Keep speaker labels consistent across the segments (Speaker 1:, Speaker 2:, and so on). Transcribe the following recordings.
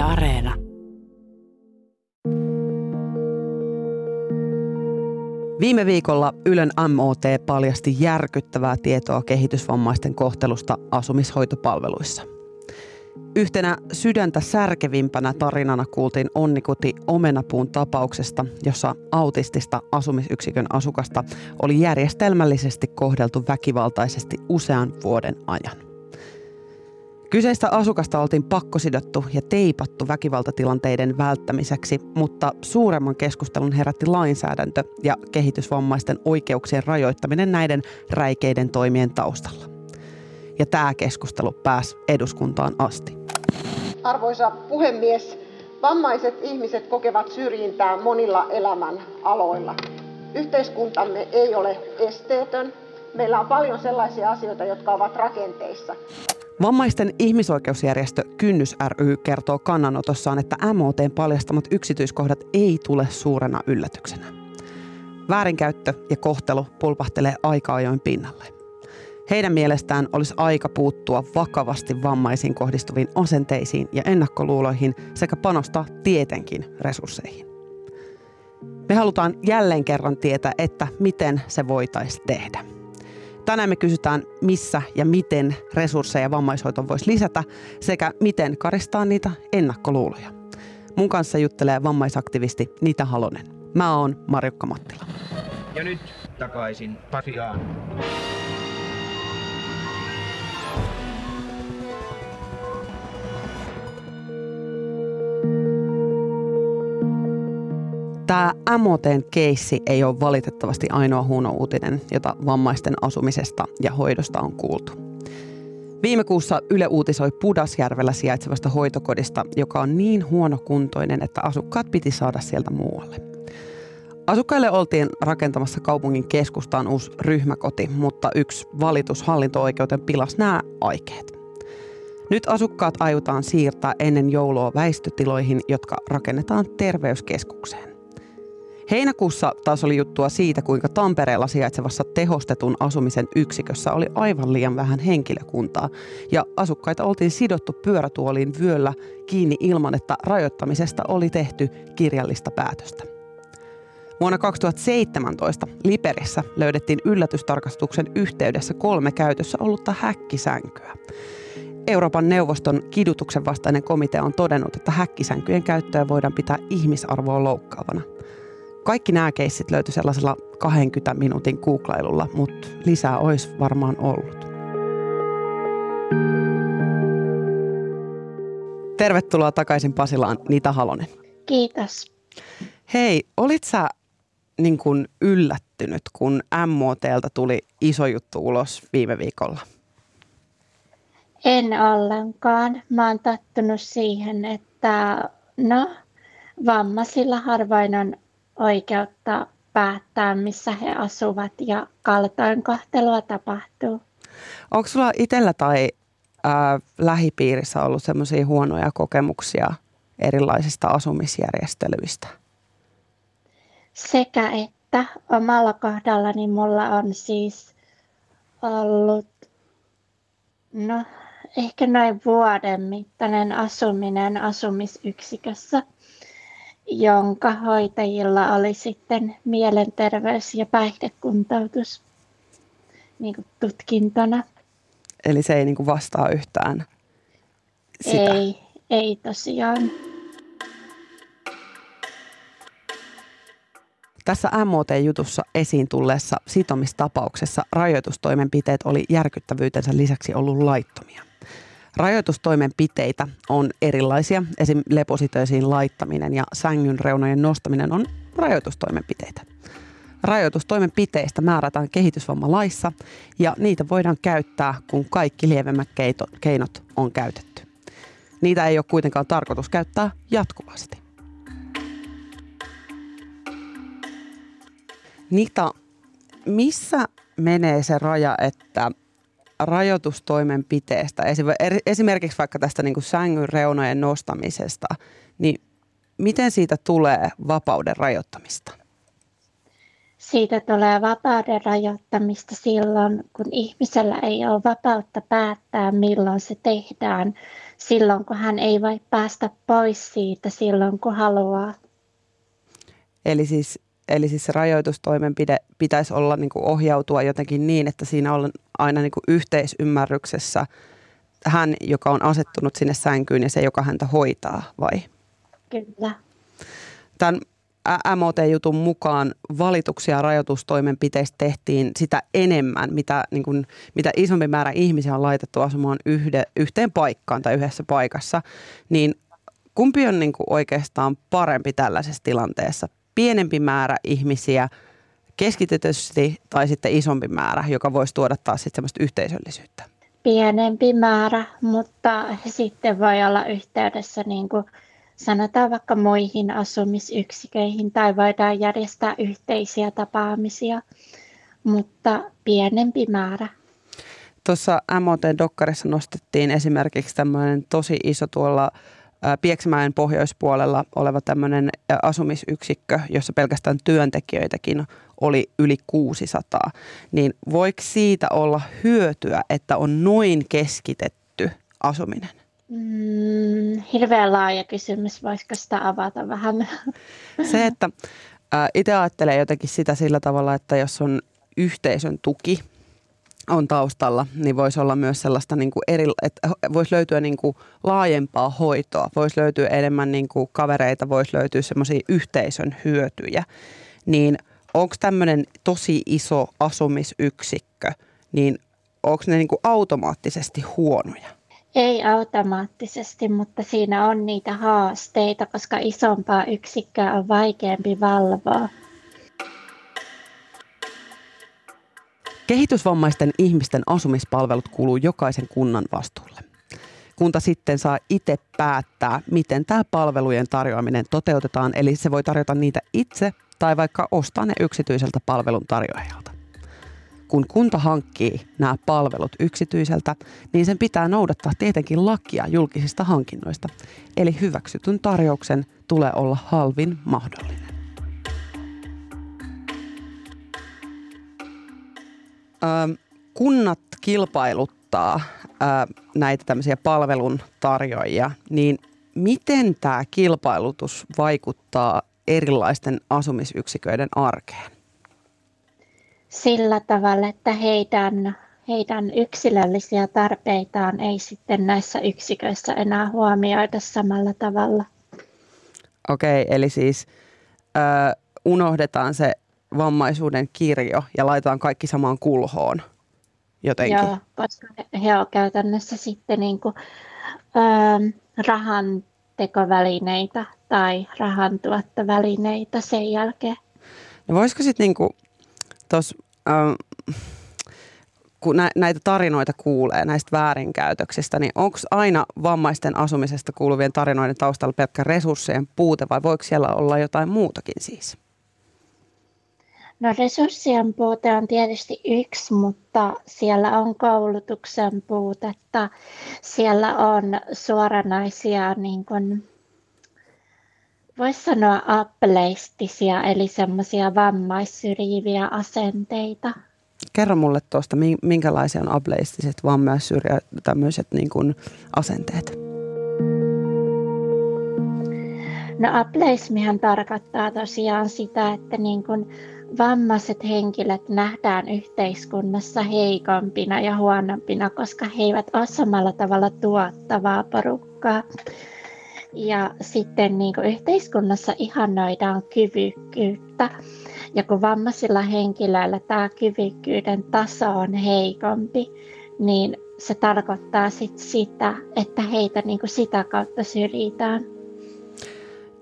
Speaker 1: Areena.
Speaker 2: Viime viikolla Ylen MOT paljasti järkyttävää tietoa kehitysvammaisten kohtelusta asumishoitopalveluissa. Yhtenä sydäntä särkevimpänä tarinana kuultiin Onnikuti Omenapuun tapauksesta, jossa autistista asumisyksikön asukasta oli järjestelmällisesti kohdeltu väkivaltaisesti usean vuoden ajan. Kyseistä asukasta oltiin pakkosidottu ja teipattu väkivaltatilanteiden välttämiseksi, mutta suuremman keskustelun herätti lainsäädäntö ja kehitysvammaisten oikeuksien rajoittaminen näiden räikeiden toimien taustalla. Ja tämä keskustelu pääsi eduskuntaan asti.
Speaker 3: Arvoisa puhemies, vammaiset ihmiset kokevat syrjintää monilla elämän aloilla. Yhteiskuntamme ei ole esteetön. Meillä on paljon sellaisia asioita, jotka ovat rakenteissa.
Speaker 2: Vammaisten ihmisoikeusjärjestö Kynnys ry kertoo kannanotossaan, että MOTn paljastamat yksityiskohdat ei tule suurena yllätyksenä. Väärinkäyttö ja kohtelu pulpahtelee aika ajoin pinnalle. Heidän mielestään olisi aika puuttua vakavasti vammaisiin kohdistuviin asenteisiin ja ennakkoluuloihin sekä panostaa tietenkin resursseihin. Me halutaan jälleen kerran tietää, että miten se voitaisiin tehdä. Tänään me kysytään, missä ja miten resursseja vammaishoitoon voisi lisätä sekä miten karistaa niitä ennakkoluuloja. Mun kanssa juttelee vammaisaktivisti Nita Halonen. Mä oon Marjukka Mattila.
Speaker 4: Ja nyt takaisin Pasiaan.
Speaker 2: Tämä MOTn keissi ei ole valitettavasti ainoa huono uutinen, jota vammaisten asumisesta ja hoidosta on kuultu. Viime kuussa Yle uutisoi Pudasjärvellä sijaitsevasta hoitokodista, joka on niin huonokuntoinen, että asukkaat piti saada sieltä muualle. Asukkaille oltiin rakentamassa kaupungin keskustaan uusi ryhmäkoti, mutta yksi valitus hallinto-oikeuteen pilas nämä aikeet. Nyt asukkaat aiotaan siirtää ennen joulua väistötiloihin, jotka rakennetaan terveyskeskukseen. Heinäkuussa taas oli juttua siitä, kuinka Tampereella sijaitsevassa tehostetun asumisen yksikössä oli aivan liian vähän henkilökuntaa ja asukkaita oltiin sidottu pyörätuoliin vyöllä kiinni ilman, että rajoittamisesta oli tehty kirjallista päätöstä. Vuonna 2017 Liperissä löydettiin yllätystarkastuksen yhteydessä kolme käytössä ollutta häkkisänkyä. Euroopan neuvoston kidutuksen vastainen komitea on todennut, että häkkisänkyjen käyttöä voidaan pitää ihmisarvoa loukkaavana – kaikki nämä keissit löytyi sellaisella 20 minuutin googlailulla, mutta lisää olisi varmaan ollut. Tervetuloa takaisin Pasilaan, Nita Halonen.
Speaker 5: Kiitos.
Speaker 2: Hei, olit sä niin kuin yllättynyt, kun MOTlta tuli iso juttu ulos viime viikolla?
Speaker 5: En ollenkaan. Mä oon tottunut siihen, että no, vammaisilla harvain on oikeutta päättää, missä he asuvat ja kaltoinkohtelua tapahtuu.
Speaker 2: Onko sulla itsellä tai ää, lähipiirissä ollut sellaisia huonoja kokemuksia erilaisista asumisjärjestelyistä?
Speaker 5: Sekä että omalla kohdallani mulla on siis ollut no, ehkä noin vuoden mittainen asuminen asumisyksikössä – jonka hoitajilla oli sitten mielenterveys- ja päihdekuntoutus niin kuin tutkintona.
Speaker 2: Eli se ei niin kuin vastaa yhtään sitä?
Speaker 5: Ei, ei tosiaan.
Speaker 2: Tässä MOT-jutussa esiin tulleessa sitomistapauksessa rajoitustoimenpiteet oli järkyttävyytensä lisäksi ollut laittomia. Rajoitustoimenpiteitä on erilaisia. Esim. lepositöisiin laittaminen ja sängyn reunojen nostaminen on rajoitustoimenpiteitä. Rajoitustoimenpiteistä määrätään kehitysvammalaissa ja niitä voidaan käyttää, kun kaikki lievemmät keinot on käytetty. Niitä ei ole kuitenkaan tarkoitus käyttää jatkuvasti. Nita, missä menee se raja, että rajoitustoimenpiteestä, esimerkiksi vaikka tästä niin kuin sängyn reunojen nostamisesta, niin miten siitä tulee vapauden rajoittamista?
Speaker 5: siitä tulee vapauden rajoittamista silloin, kun ihmisellä ei ole vapautta päättää, milloin se tehdään, silloin kun hän ei voi päästä pois siitä silloin, kun haluaa.
Speaker 2: Eli siis, eli siis se rajoitustoimenpide pitäisi olla niin kuin ohjautua jotenkin niin, että siinä on aina niin kuin yhteisymmärryksessä hän, joka on asettunut sinne sänkyyn ja se, joka häntä hoitaa, vai?
Speaker 5: Kyllä.
Speaker 2: Tämän MOT-jutun mukaan valituksia rajoitustoimenpiteistä tehtiin sitä enemmän, mitä, niin kuin, mitä isompi määrä ihmisiä on laitettu asumaan yhde, yhteen paikkaan tai yhdessä paikassa, niin kumpi on niin kuin oikeastaan parempi tällaisessa tilanteessa? Pienempi määrä ihmisiä keskitetysti tai sitten isompi määrä, joka voisi tuoda taas sitten semmoista yhteisöllisyyttä?
Speaker 5: Pienempi määrä, mutta sitten voi olla yhteydessä niin kuin sanotaan vaikka muihin asumisyksiköihin tai voidaan järjestää yhteisiä tapaamisia, mutta pienempi määrä.
Speaker 2: Tuossa MOT-dokkarissa nostettiin esimerkiksi tämmöinen tosi iso tuolla Pieksämäen pohjoispuolella oleva tämmöinen asumisyksikkö, jossa pelkästään työntekijöitäkin oli yli 600. Niin voiko siitä olla hyötyä, että on noin keskitetty asuminen?
Speaker 5: Mm, hirveän laaja kysymys, voisiko sitä avata vähän?
Speaker 2: Se, että itse ajattelee jotenkin sitä sillä tavalla, että jos on yhteisön tuki on taustalla, niin voisi olla myös sellaista niin kuin eri, että voisi löytyä niin kuin laajempaa hoitoa, voisi löytyä enemmän niin kuin kavereita, voisi löytyä semmoisia yhteisön hyötyjä. Niin onko tämmöinen tosi iso asumisyksikkö, niin onko ne niin kuin automaattisesti huonoja?
Speaker 5: Ei automaattisesti, mutta siinä on niitä haasteita, koska isompaa yksikköä on vaikeampi valvoa.
Speaker 2: Kehitysvammaisten ihmisten asumispalvelut kuuluu jokaisen kunnan vastuulle. Kunta sitten saa itse päättää, miten tämä palvelujen tarjoaminen toteutetaan, eli se voi tarjota niitä itse tai vaikka ostaa ne yksityiseltä palvelun tarjoajalta kun kunta hankkii nämä palvelut yksityiseltä, niin sen pitää noudattaa tietenkin lakia julkisista hankinnoista. Eli hyväksytyn tarjouksen tulee olla halvin mahdollinen. Kunnat kilpailuttaa näitä tämmöisiä palvelun tarjoajia, niin miten tämä kilpailutus vaikuttaa erilaisten asumisyksiköiden arkeen?
Speaker 5: sillä tavalla, että heidän, heidän yksilöllisiä tarpeitaan ei sitten näissä yksiköissä enää huomioida samalla tavalla.
Speaker 2: Okei, eli siis ö, unohdetaan se vammaisuuden kirjo ja laitetaan kaikki samaan kulhoon jotenkin.
Speaker 5: Joo, koska he ovat käytännössä sitten niin kuin, ö, rahan tekovälineitä tai rahantuottovälineitä sen jälkeen.
Speaker 2: No voisiko sitten niinku tos, ähm, kun nä, näitä tarinoita kuulee näistä väärinkäytöksistä, niin onko aina vammaisten asumisesta kuuluvien tarinoiden taustalla pelkkä resurssien puute vai voiko siellä olla jotain muutakin siis?
Speaker 5: No resurssien puute on tietysti yksi, mutta siellä on koulutuksen puutetta. Siellä on suoranaisia niin kuin, voisi sanoa appleistisia, eli semmoisia vammaissyrjiviä asenteita.
Speaker 2: Kerro mulle tuosta, minkälaisia on ableistiset vammaissyrjä, tämmöiset niin kuin asenteet?
Speaker 5: No ableismihan tarkoittaa tosiaan sitä, että niin kuin vammaiset henkilöt nähdään yhteiskunnassa heikompina ja huonompina, koska he eivät ole samalla tavalla tuottavaa porukkaa. Ja sitten niin kuin yhteiskunnassa ihannoidaan kyvykkyyttä. Ja kun vammaisilla henkilöillä tämä kyvykkyyden taso on heikompi, niin se tarkoittaa sit sitä, että heitä niin kuin sitä kautta syrjitään.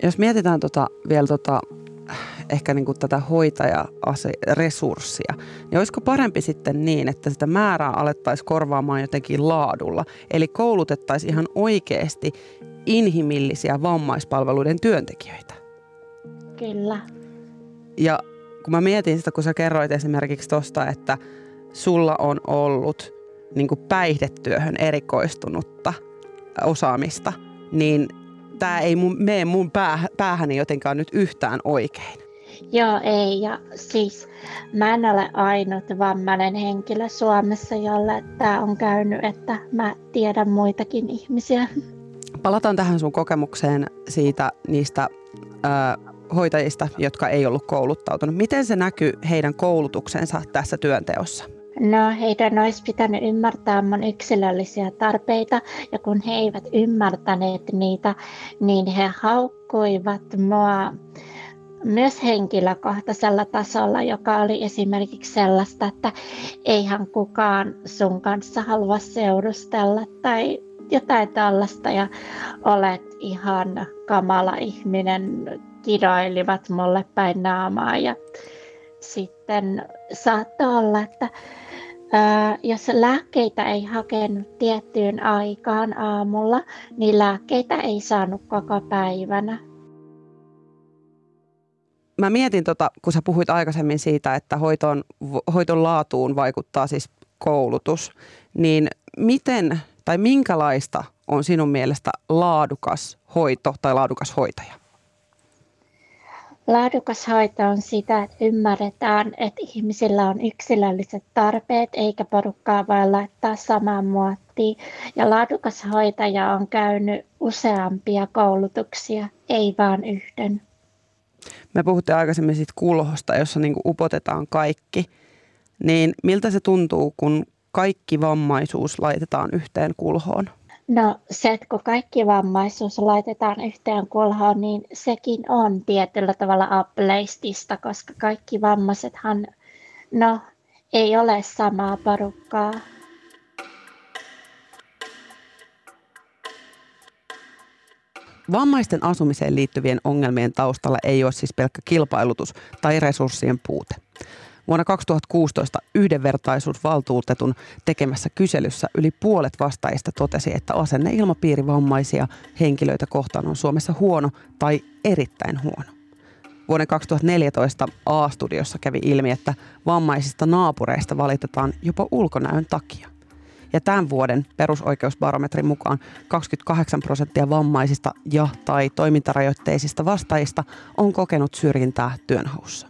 Speaker 2: Jos mietitään tota, vielä tota, ehkä niin kuin tätä hoitaja-resurssia, niin olisiko parempi sitten niin, että sitä määrää alettaisiin korvaamaan jotenkin laadulla? Eli koulutettaisiin ihan oikeasti inhimillisiä vammaispalveluiden työntekijöitä.
Speaker 5: Kyllä.
Speaker 2: Ja kun mä mietin sitä, kun sä kerroit esimerkiksi tuosta, että sulla on ollut niin kuin päihdetyöhön erikoistunutta osaamista, niin tämä ei mun, mene mun pääh, päähäni jotenkaan nyt yhtään oikein.
Speaker 5: Joo, ei. Ja siis mä en ole ainut vammainen henkilö Suomessa, jolle tämä on käynyt, että mä tiedän muitakin ihmisiä.
Speaker 2: Palataan tähän sun kokemukseen siitä niistä ö, hoitajista, jotka ei ollut kouluttautunut. Miten se näkyy heidän koulutuksensa tässä työnteossa?
Speaker 5: No heidän olisi pitänyt ymmärtää mun yksilöllisiä tarpeita ja kun he eivät ymmärtäneet niitä, niin he haukkuivat mua myös henkilökohtaisella tasolla, joka oli esimerkiksi sellaista, että eihän kukaan sun kanssa halua seurustella tai jotain tällaista ja olet ihan kamala ihminen, kiroilivat mulle päin naamaa ja sitten saattoi olla, että jos lääkkeitä ei hakenut tiettyyn aikaan aamulla, niin lääkkeitä ei saanut koko päivänä.
Speaker 2: Mä mietin, tota, kun sä puhuit aikaisemmin siitä, että hoitoon, hoiton laatuun vaikuttaa siis koulutus, niin miten tai minkälaista on sinun mielestä laadukas hoito tai laadukas hoitaja?
Speaker 5: Laadukas hoito on sitä, että ymmärretään, että ihmisillä on yksilölliset tarpeet eikä porukkaa voi laittaa samaan muottiin. Ja laadukas hoitaja on käynyt useampia koulutuksia, ei vain yhden.
Speaker 2: Me puhuttiin aikaisemmin siitä kulhosta, jossa niin upotetaan kaikki. Niin miltä se tuntuu, kun kaikki vammaisuus laitetaan yhteen kulhoon?
Speaker 5: No se, että kun kaikki vammaisuus laitetaan yhteen kulhoon, niin sekin on tietyllä tavalla apleistista, koska kaikki vammaisethan, no ei ole samaa porukkaa.
Speaker 2: Vammaisten asumiseen liittyvien ongelmien taustalla ei ole siis pelkkä kilpailutus tai resurssien puute. Vuonna 2016 yhdenvertaisuusvaltuutetun tekemässä kyselyssä yli puolet vastaajista totesi, että asenneilmapiiri vammaisia henkilöitä kohtaan on Suomessa huono tai erittäin huono. Vuoden 2014 A-studiossa kävi ilmi, että vammaisista naapureista valitetaan jopa ulkonäön takia. Ja tämän vuoden perusoikeusbarometrin mukaan 28 prosenttia vammaisista ja tai toimintarajoitteisista vastaajista on kokenut syrjintää työnhaussa.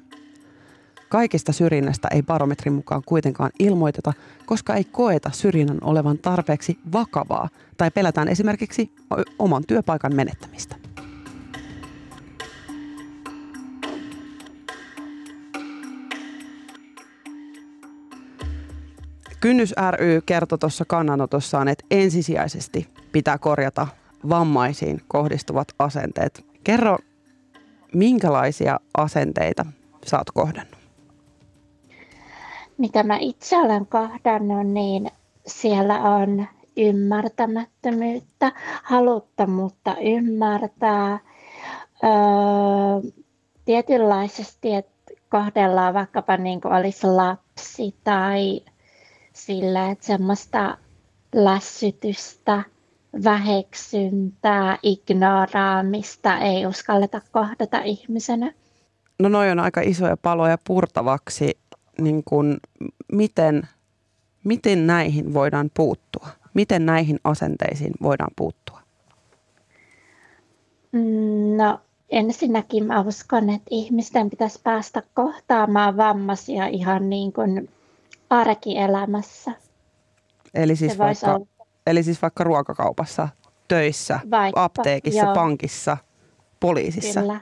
Speaker 2: Kaikista syrjinnästä ei barometrin mukaan kuitenkaan ilmoiteta, koska ei koeta syrjinnän olevan tarpeeksi vakavaa tai pelätään esimerkiksi oman työpaikan menettämistä. Kynnys ry kertoi tuossa kannanotossaan, että ensisijaisesti pitää korjata vammaisiin kohdistuvat asenteet. Kerro, minkälaisia asenteita sä oot kohdannut?
Speaker 5: mitä mä itse olen kohdannut, niin siellä on ymmärtämättömyyttä, haluttomuutta ymmärtää, öö, tietynlaisesti, että kohdellaan vaikkapa niin kuin olisi lapsi tai sillä, että semmoista lässytystä, väheksyntää, ignoraamista ei uskalleta kohdata ihmisenä.
Speaker 2: No noin on aika isoja paloja purtavaksi niin kuin, miten, miten näihin voidaan puuttua? Miten näihin asenteisiin voidaan puuttua?
Speaker 5: Mm, no ensinnäkin mä uskon, että ihmisten pitäisi päästä kohtaamaan vammaisia ihan niin kuin arkielämässä.
Speaker 2: Eli siis, vaikka, eli siis vaikka ruokakaupassa, töissä, vaikka, apteekissa, joo. pankissa, poliisissa. Kyllä.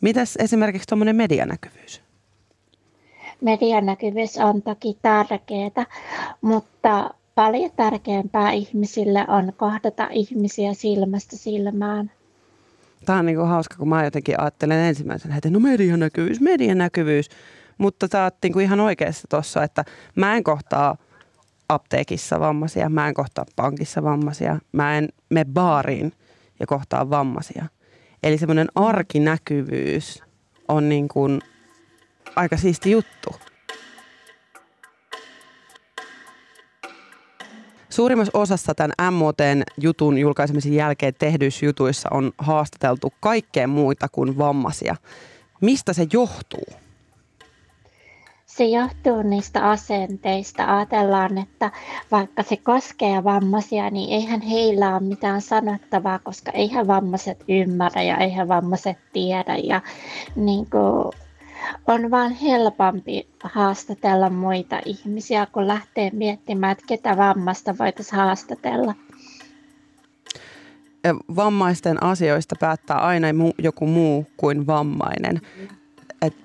Speaker 2: Mitäs esimerkiksi tuommoinen medianäkyvyys?
Speaker 5: median näkyvyys on toki tärkeää, mutta paljon tärkeämpää ihmisille on kohdata ihmisiä silmästä silmään.
Speaker 2: Tämä on niin kuin hauska, kun mä jotenkin ajattelen ensimmäisenä, että no medianäkyvyys, medianäkyvyys. Mutta sä oot niin kuin ihan oikeassa tuossa, että mä en kohtaa apteekissa vammaisia, mä en kohtaa pankissa vammaisia, mä en me baariin ja kohtaa vammaisia. Eli semmoinen arkinäkyvyys on niin kuin aika siisti juttu. Suurimmassa osassa tämän MOT-jutun julkaisemisen jälkeen tehdyissä jutuissa on haastateltu kaikkea muita kuin vammaisia. Mistä se johtuu?
Speaker 5: Se johtuu niistä asenteista. Ajatellaan, että vaikka se koskee vammaisia, niin eihän heillä ole mitään sanottavaa, koska eihän vammaiset ymmärrä ja eihän vammaiset tiedä. Ja niin kuin, on vaan helpompi haastatella muita ihmisiä, kun lähtee miettimään, että ketä vammasta voitaisiin haastatella.
Speaker 2: Vammaisten asioista päättää aina joku muu kuin vammainen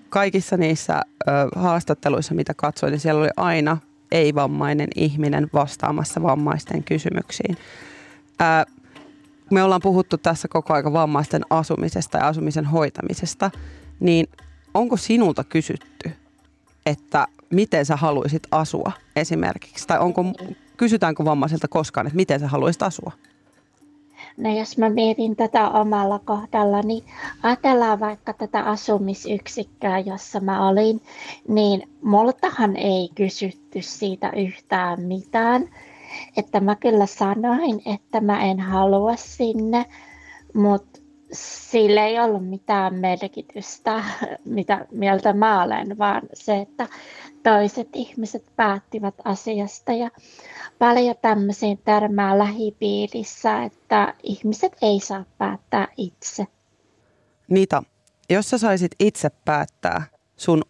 Speaker 2: kaikissa niissä ö, haastatteluissa, mitä katsoin, niin siellä oli aina ei-vammainen ihminen vastaamassa vammaisten kysymyksiin. Ö, me ollaan puhuttu tässä koko aika vammaisten asumisesta ja asumisen hoitamisesta, niin onko sinulta kysytty, että miten sä haluaisit asua esimerkiksi? Tai onko, kysytäänkö vammaisilta koskaan, että miten sä haluaisit asua?
Speaker 5: No jos mä mietin tätä omalla kohdalla, niin ajatellaan vaikka tätä asumisyksikköä, jossa mä olin, niin multahan ei kysytty siitä yhtään mitään. Että mä kyllä sanoin, että mä en halua sinne, mutta sillä ei ollut mitään merkitystä, mitä mieltä mä olen, vaan se, että toiset ihmiset päättivät asiasta ja paljon tämmöisiin törmää lähipiirissä, että ihmiset ei saa päättää itse.
Speaker 2: Nita, jos sä saisit itse päättää sun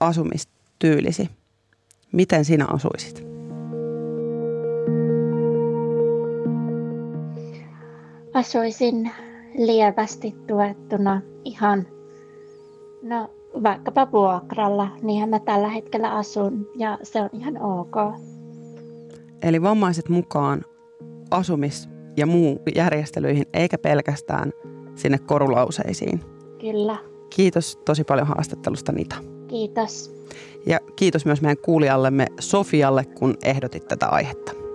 Speaker 2: asumistyylisi, miten sinä asuisit?
Speaker 5: Asuisin lievästi tuettuna ihan, no vaikkapa vuokralla, niinhän mä tällä hetkellä asun ja se on ihan ok.
Speaker 2: Eli vammaiset mukaan asumis- ja muu järjestelyihin, eikä pelkästään sinne korulauseisiin.
Speaker 5: Kyllä.
Speaker 2: Kiitos tosi paljon haastattelusta Nita.
Speaker 5: Kiitos.
Speaker 2: Ja kiitos myös meidän kuulijallemme Sofialle, kun ehdotit tätä aihetta.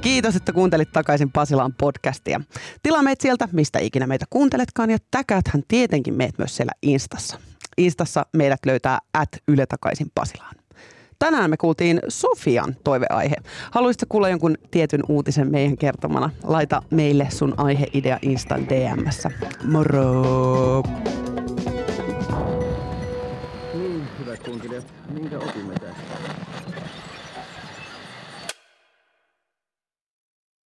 Speaker 2: Kiitos, että kuuntelit takaisin Pasilaan podcastia. Tilaa meitä sieltä, mistä ikinä meitä kuunteletkaan ja täkäthän tietenkin meet myös siellä Instassa. Instassa meidät löytää at Yle takaisin Pasilaan. Tänään me kuultiin Sofian toiveaihe. Haluaisitko kuulla jonkun tietyn uutisen meidän kertomana? Laita meille sun aiheidea Instan DMssä. Moro!